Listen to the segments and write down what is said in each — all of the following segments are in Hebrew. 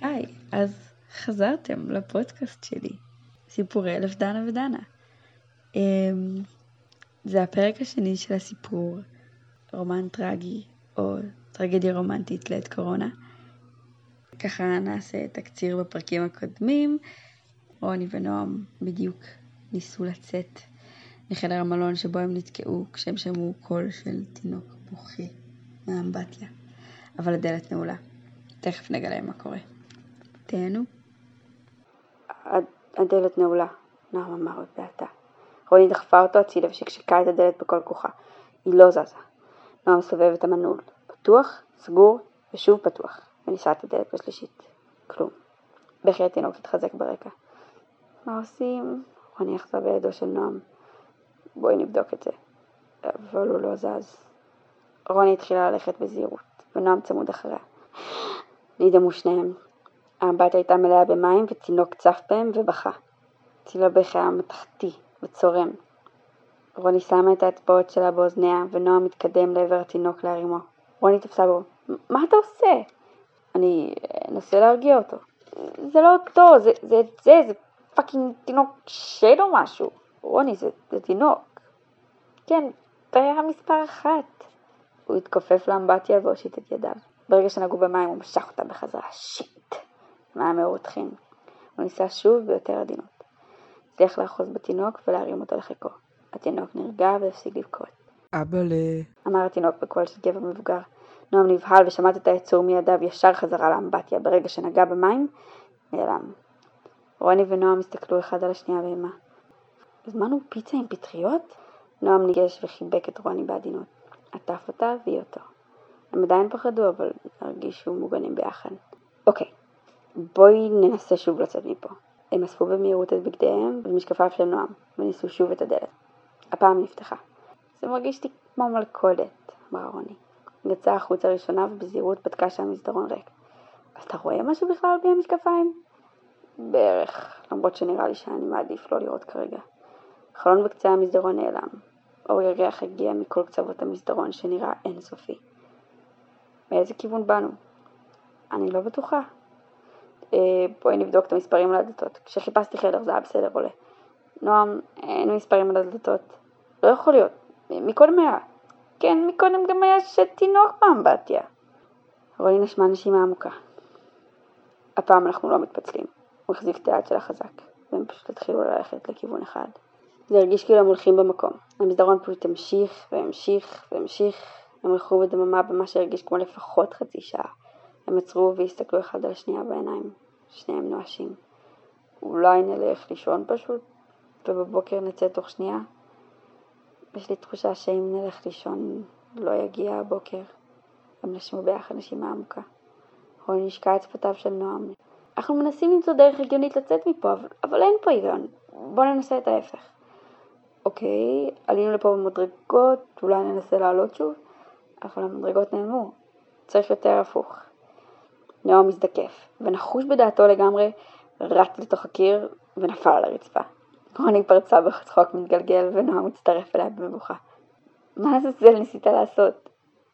היי, אז חזרתם לפודקאסט שלי, סיפורי אלף דנה ודנה. אמ, זה הפרק השני של הסיפור, רומן טרגי או טרגדיה רומנטית לעת קורונה. ככה נעשה תקציר בפרקים הקודמים. רוני ונועם בדיוק ניסו לצאת מחדר המלון שבו הם נתקעו כשהם שמעו קול של תינוק בוכה מהאמבטיה, אבל הדלת נעולה. תכף נגלה מה קורה. תהנו. הדלת נעולה, נועם אמר בבעתה. רוני דחפה אותו הצידה ושקשקה את הדלת בכל כוחה. היא לא זזה. נועם סובב את המנעול. פתוח, סגור ושוב פתוח, וניסה את הדלת בשלישית. כלום. בכי התינוק התחזק ברקע. מה עושים? רוני יחזה בידו של נועם. בואי נבדוק את זה. אבל הוא לא זז. רוני התחילה ללכת בזהירות, ונועם צמוד אחריה. נדהמו שניהם. האמבטיה הייתה מלאה במים ותינוק צף בהם ובכה. צליל הבכי היה מתכתי וצורם. רוני שמה את האצבעות שלה באוזניה, ונועם מתקדם לעבר התינוק להרימו. רוני תפסה בו. מה אתה עושה? אני אנסה להרגיע אותו. זה לא אותו, זה זה, זה, זה fucking תינוק שד או משהו. רוני, זה, זה תינוק. כן, בעיה מספר אחת. הוא התכופף לאמבטיה והושיט את ידיו. ברגע שנגעו במים הוא משך אותם בחזרה. shit! מים מרותחים. הוא ניסה שוב ביותר עדינות. הצליח לאחוז בתינוק ולהרים אותו לחיקו. התינוק נרגע והפסיק לבכות. אבא ל... אמר התינוק בקול של גבר מבוגר. נועם נבהל ושמט את היצור מידיו ישר חזרה לאמבטיה. ברגע שנגע במים, נעלם. רוני ונועם הסתכלו אחד על השנייה באימה. הזמנו פיצה עם פטריות? נועם ניגש וחיבק את רוני בעדינות. עטף אותה והיא אותו. הם עדיין פחדו, אבל הרגישו מוגנים ביחד. אוקיי, בואי ננסה שוב לצאת מפה. הם אספו במהירות את בגדיהם ומשקפיו של נועם, וניסו שוב את הדלת. הפעם נפתחה. זה מרגיש לי כמו מלכודת, אמרה רוני. יצאה החוצה ראשונה ובזהירות בדקה שהמסדרון ריק. אתה רואה משהו בכלל בלי המשקפיים? בערך, למרות שנראה לי שאני מעדיף לא לראות כרגע. חלון בקצה המסדרון נעלם. אור ירח הגיע מכל קצוות המסדרון שנראה אינסופי. מאיזה כיוון באנו? אני לא בטוחה. אה, בואי נבדוק את המספרים על הדלתות. כשחיפשתי חדר זה היה בסדר עולה. נועם, אין מספרים על הדלתות. לא יכול להיות. מקודם היה. כן, מקודם גם היה שתינוק באמבטיה. רועי נשמע נשימה עמוקה. הפעם אנחנו לא מתפצלים. הוא החזיק את היד שלה חזק, והם פשוט התחילו ללכת לכיוון אחד. זה הרגיש כאילו הם הולכים במקום. המסדרון פשוט המשיך והמשיך והמשיך. הם הלכו בדממה במה שהרגיש כמו לפחות חצי שעה. הם עצרו והסתכלו אחד על השנייה בעיניים. שניהם נואשים. אולי נלך לישון פשוט, ובבוקר נצא תוך שנייה? יש לי תחושה שאם נלך לישון לא יגיע הבוקר. הם נשמו ביחד נשימה עמוקה. רוני נשקע את שפתיו של נועם. אנחנו מנסים למצוא דרך הגיונית לצאת מפה, אבל, אבל אין פה היגיון. בוא ננסה את ההפך. אוקיי, עלינו לפה במדרגות, אולי ננסה לעלות שוב, אבל המדרגות נעלמו. צריך יותר הפוך. נועם מזדקף, ונחוש בדעתו לגמרי, רץ לתוך הקיר ונפל על הרצפה. רוני פרצה בצחוק מתגלגל, ונועם הצטרף אליה במבוכה. מה זה זה ניסית לעשות?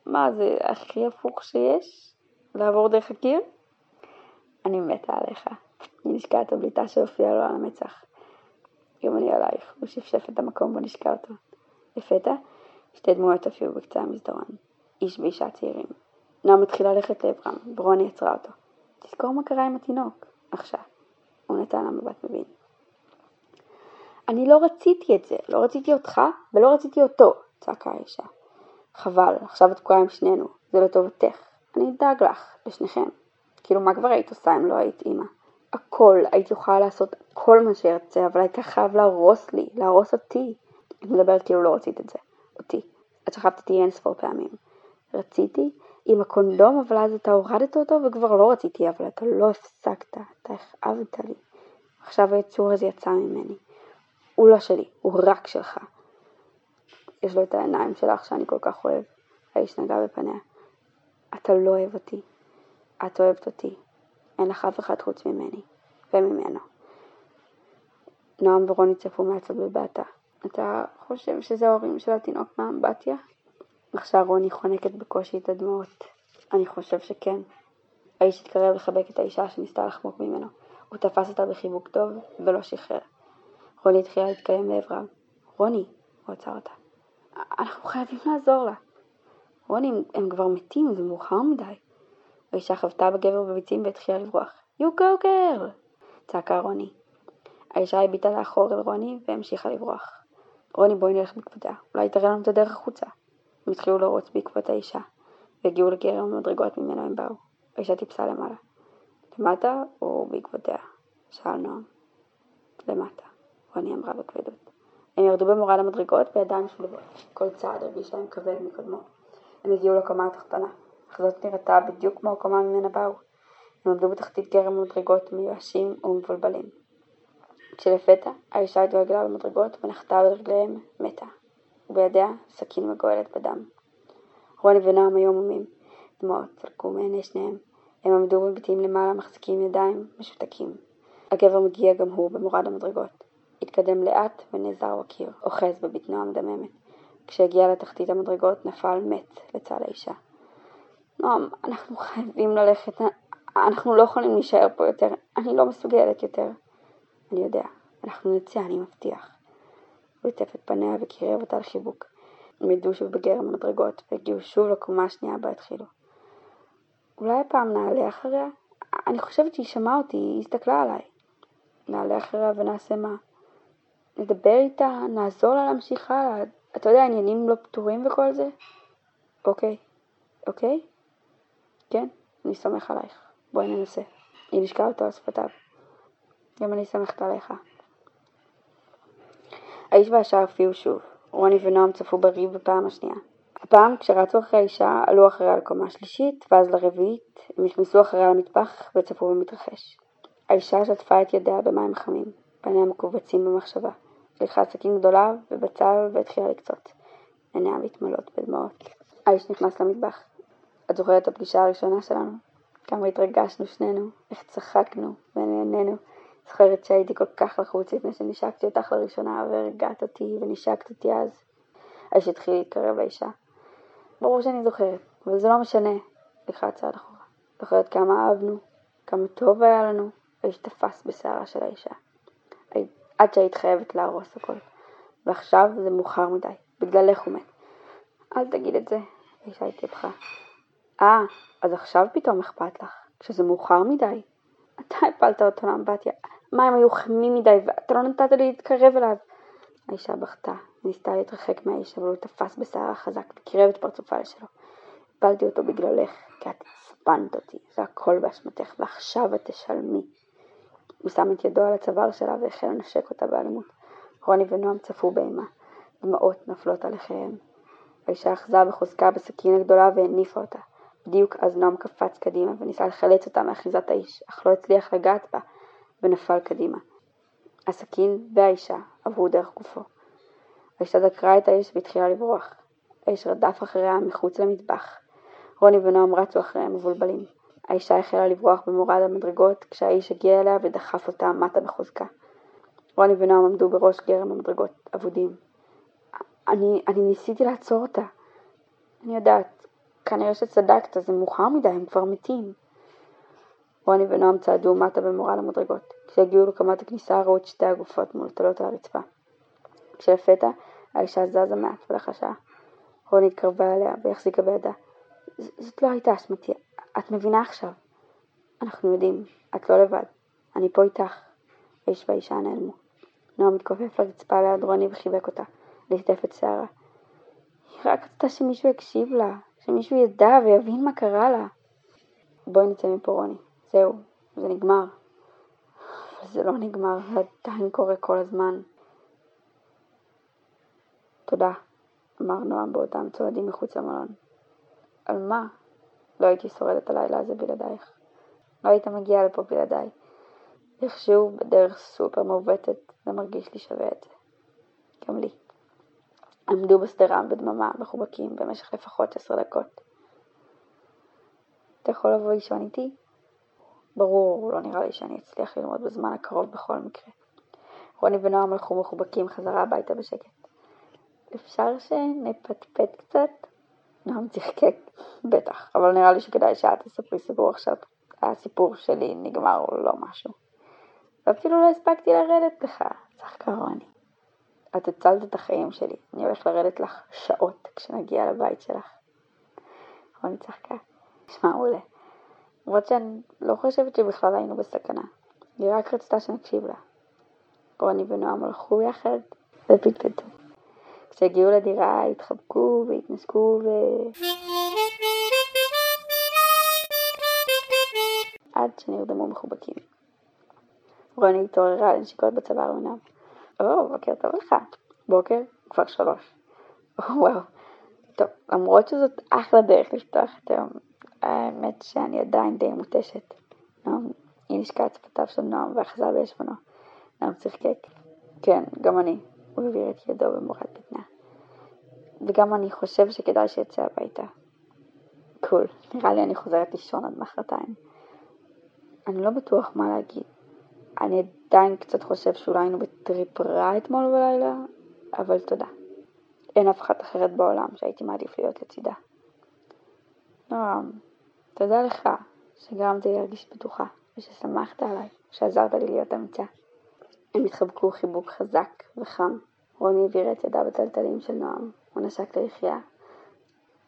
מה, זה הכי הפוך שיש? לעבור דרך הקיר? אני מתה עליך. היא נשקעה את הבליטה שהופיעה לו על המצח. גם אני עלייך, הוא שפשף את המקום בו נשקע אותו. לפתע, שתי דמויות הופיעו בקצה המסדרון. איש ואישה צעירים. נועם התחילה ללכת לעברם, ורוני עצרה אותו. תזכור מה קרה עם התינוק, עכשיו. הוא נתן לה מבט מבין. אני לא רציתי את זה, לא רציתי אותך ולא רציתי אותו, צעקה האישה. חבל, עכשיו את תקועה עם שנינו, זה לטובתך. אני אדאג לך, לשניכם. כאילו, מה כבר היית עושה אם לא היית אימא? הכל, הייתי יכולה לעשות כל מה שארצה, אבל היית חייב להרוס לי, להרוס אותי. את מדברת כאילו לא רצית את זה, אותי. את שכבת אותי אין ספור פעמים. רציתי עם הקונדום, אבל אז אתה הורדת אותו וכבר לא רציתי, אבל אתה לא הפסקת, אתה הכאבת לי. עכשיו היצור הזה יצא ממני. הוא לא שלי, הוא רק שלך. יש לו את העיניים שלך שאני כל כך אוהב. האיש נגע בפניה. אתה לא אוהב אותי. את אוהבת אותי. אין לך אף אחד חוץ ממני. וממנו. נועם ורוני צפו מהצד בבעתה. אתה חושב שזה ההורים של התינוק מהאמבטיה? עכשיו רוני חונקת בקושי את הדמעות. אני חושב שכן. האיש התקרב לחבק את האישה שניסתה לחמוק ממנו. הוא תפס אותה בחיבוק טוב ולא שחרר. רוני התחילה להתקיים לעבריו. רוני, הוא עצר אותה. אנחנו חייבים לעזור לה. רוני, הם, הם כבר מתים, זה מאוחר מדי. האישה חבטה בגבר בביצים והתחילה לברוח. You go girl! צעקה רוני. האישה הביטה לאחור אל רוני והמשיכה לברוח. רוני בואי נלך בעקבותיה, אולי תראה לנו את הדרך החוצה. הם התחילו לרוץ בעקבות האישה, והגיעו לגרם המדרגות ממנו הם באו. האישה טיפסה למעלה. למטה או בעקבותיה? שאל נועם. למטה, רוני אמרה בכבדות. הם ירדו במורד המדרגות בידיים שלובות. כל צעד הרגיש להם כבד מקודמו. הם הגיעו לקומה התחתונה, אך זאת נראתה בדיוק כמו הקומה ממנה באו. הם עמדו בתחתית גרם המדרגות מיואשים ומבולבלים. כשלפתע האישה התגלגלה במדרגות ונחתה על רגליהם מתה, ובידיה סכין מגואלת בדם. רוני ונועם היו עמומים, דמעות צלקו מעיני שניהם. הם עמדו מביטים למעלה מחזיקים ידיים משותקים. הגבר מגיע גם הוא במורד המדרגות. התקדם לאט ונעזר בקיר, אוחז בבטנו המדממת. כשהגיע לתחתית המדרגות נפל מת לצד האישה. נועם, אנחנו חייבים ללכת, אנחנו לא יכולים להישאר פה יותר, אני לא מסוגלת יותר. אני יודע, אנחנו נצא, אני מבטיח. הוא ליטף את פניה וקירב אותה לחיבוק. הם ידעו שוב בגרם המדרגות, והגיעו שוב לקומה השנייה בה התחילו. אולי הפעם נעלה אחריה? אני חושבת שהיא שמעה אותי, היא הסתכלה עליי. נעלה אחריה ונעשה מה? נדבר איתה, נעזור לה להמשיך הלאה. אתה יודע, עניינים לא פתורים וכל זה? אוקיי. אוקיי? כן, אני סומך עלייך. בואי ננסה. היא נשקעה אותו על שפתיו. גם אני סומכת עליך. האיש והאישה הופיעו שוב. רוני ונועם צפו בריב בפעם השנייה. הפעם כשרצו אחרי האישה עלו אחריה לקומה השלישית ואז לרביעית, הם נכנסו אחריה למטבח וצפו במתרחש. האישה שטפה את ידיה במים חמים, פניה מכווצים במחשבה. לקחה סכין גדולה ובצל והתחילה לקצות. עיניה מתמלאות בדמעות. האיש נכנס למטבח. את זוכרת את הפגישה הראשונה שלנו? כמה התרגשנו שנינו, איך צחקנו ונהנינו. זוכרת שהייתי כל כך לחוץ לפני שנשקתי אותך לראשונה והרגעת אותי ונשקת אותי אז. האיש התחיל להתקרב לאישה. ברור שאני זוכרת, אבל זה לא משנה. סליחה צעד אחורה. זוכרת כמה אהבנו, כמה טוב היה לנו. האיש תפס בשערה של האישה. עד שהיית חייבת להרוס הכל. ועכשיו זה מאוחר מדי, בגללך הוא מת. אל תגיד את זה, האישה התייפחה. אה, אז עכשיו פתאום אכפת לך, כשזה מאוחר מדי. אתה הפלת אותו לאמבטיה, המים היו חמים מדי ואתה לא נתת לי להתקרב אליו. האישה בכתה, ניסתה להתרחק מהאיש, אבל הוא תפס בשערה חזק וקירב את פרצופה שלו. הפלתי אותו בגללך, כי את עצבנת אותי, זה הכל באשמתך, ועכשיו את תשלמי. הוא שם את ידו על הצוואר שלה והחל לנשק אותה באלימות. רוני ונועם צפו באימה, דמעות נופלות עליכיהם. האישה אחזה בחוזקה בסכין הגדולה והניפה אותה. בדיוק אז נועם קפץ קדימה וניסה לחלץ אותה מאחיזת האיש, אך לא הצליח לגעת בה, ונפל קדימה. הסכין והאישה עברו דרך גופו. האישה דקרה את האיש והתחילה לברוח. האיש רדף אחריה מחוץ למטבח. רוני ונועם רצו אחריהם מבולבלים. האישה החלה לברוח במורד המדרגות כשהאיש הגיע אליה ודחף אותה מטה בחוזקה. רוני ונועם עמדו בראש גרם המדרגות, אבודים. אני, אני ניסיתי לעצור אותה. אני יודעת, כנראה שצדקת, זה מאוחר מדי, הם כבר מתים. רוני ונועם צעדו מטה במורד המדרגות. כשהגיעו לקמת הכניסה ראו את שתי הגופות מולטלות על הרצפה. כשלפתע האישה זזה מעט ולחשה. רוני התקרבה אליה והחזיקה בידה. זאת לא הייתה אשמתי, את מבינה עכשיו. אנחנו יודעים, את לא לבד. אני פה איתך. האיש והאישה נעלמו. נועם התכופף לרצפה ליד רוני וחיבק אותה, ליטף את שערה. היא רק רצתה שמישהו יקשיב לה, שמישהו ידע ויבין מה קרה לה. בואי נצא מפה רוני. זהו, זה נגמר. זה לא נגמר, זה עדיין קורה כל הזמן. תודה, אמר נועם באותם צועדים מחוץ למלון. על מה? לא הייתי שורדת הלילה הזה בלעדייך. לא היית מגיעה לפה בלעדיי. איכשהו בדרך סופר מעוותת זה מרגיש לי שווה את זה. גם לי. עמדו בשדרה בדממה מחובקים במשך לפחות עשר דקות. אתה יכול לבוא לישון איתי? ברור, לא נראה לי שאני אצליח ללמוד בזמן הקרוב בכל מקרה. רוני ונועם הלכו מחובקים חזרה הביתה בשקט. אפשר שנפטפט קצת? נועם צחקק. בטח, אבל נראה לי שכדאי שאת תספרי סיפור עכשיו. הסיפור שלי נגמר או לא משהו. ואפילו לא הספקתי לרדת לך, צחקה רוני. את הצלת את החיים שלי, אני הולך לרדת לך שעות כשנגיע לבית שלך. רוני צחקה. נשמע מעולה. למרות שאני לא חושבת שבכלל היינו בסכנה. היא רק רצתה שנקשיב לה. רוני ונועם הלכו יחד ופטפטו. כשהגיעו לדירה התחבקו והתנשקו ו... עד שנרדמו מחובקים. רוני התעוררה לנשיקות בצוואר עונם. או, בוקר טוב לך. בוקר? כבר שלוש. וואו. טוב, למרות שזאת אחלה דרך לפתוח את היום, האמת שאני עדיין די מותשת. נועם, היא נשקעה את שפתיו של נועם ואחזה בישבנו. נועם צחקק. כן, גם אני. הוא העביר את ידו במורד בטנה. וגם אני חושב שכדאי שיצא הביתה. קול, נראה לי אני חוזרת לישון עד מחרתיים. אני לא בטוח מה להגיד. אני עדיין קצת חושב שאולי היינו בטריפ רע אתמול בלילה, אבל תודה. אין אף אחת אחרת בעולם שהייתי מעדיף להיות לצידה. נועם, תודה לך שגרמת לי להרגיש בטוחה, וששמחת עליי, שעזרת לי להיות אמיצה. הם התחבקו חיבוק חזק וחם. רוני העבירה את ידה בטלטלים של נועם, הוא נשק ליחייה.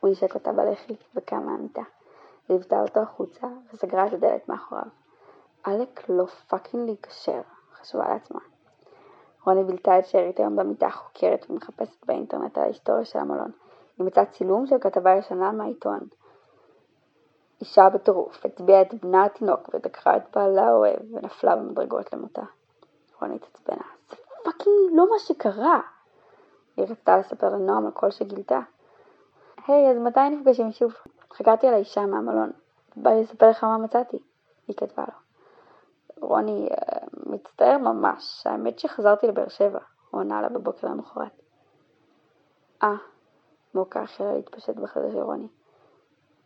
הוא נשק אותה בלחי וקם מהמיטה. ליוותה אותו החוצה וסגרה את הדלת מאחוריו. עלק לא פאקינג להיקשר, חשבה לעצמה. רוני בילתה את שארית היום במיטה חוקרת ומחפשת באינטרנט על ההיסטוריה של המלון. היא מצאה צילום של כתבה ישנה מהעיתון. אישה בטירוף, הצביעה את בנה התינוק ודקרה את בעלה האוהב ונפלה במדרגות למותה. רוני התעצבנה. זה פאקינג לא מה שקרה! היא רצתה לספר לנועם על כל שגילתה. היי, אז מתי נפגשים שוב? חקרתי על האישה מהמלון. בא לי לספר לך מה מצאתי. היא כתבה לו. רוני, אה, מצטער ממש, האמת שחזרתי לבאר שבע, הוא ענה לה בבוקר למחרת. אה, מוקה החלה להתפשט בחזה של רוני.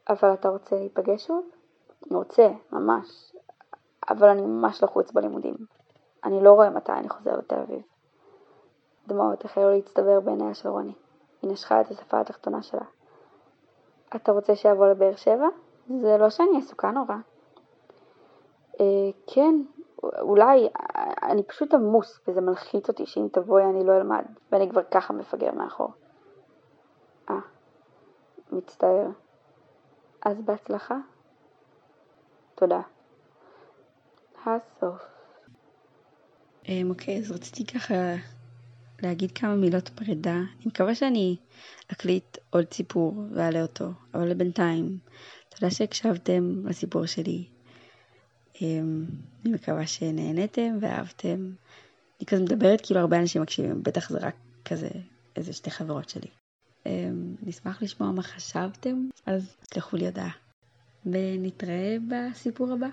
אבל אתה רוצה להיפגש שוב? אני רוצה, ממש. אבל אני ממש לחוץ בלימודים. אני לא רואה מתי אני חוזר לתל אביב. דמעות החלו להצטבר בעיניה של רוני. היא נשכה את השפה התחתונה שלה. אתה רוצה שיבוא לבאר שבע? זה לא שאני עסוקה נורא. אה, כן, אולי, אני פשוט עמוס וזה מלחיץ אותי שאם תבואי אני לא אלמד, ואני כבר ככה מפגר מאחור. אה, מצטער. אז בהצלחה. תודה. הסוף. אוקיי, אז רציתי ככה להגיד כמה מילות פרידה. אני מקווה שאני אקליט עוד סיפור ואעלה אותו, אבל בינתיים, תודה שהקשבתם לסיפור שלי. אמ, אני מקווה שנהנתם ואהבתם. אני כזה מדברת כאילו הרבה אנשים מקשיבים, בטח זה רק כזה איזה שתי חברות שלי. אמ, נשמח לשמוע מה חשבתם, אז תשלחו לי הודעה. ונתראה בסיפור הבא.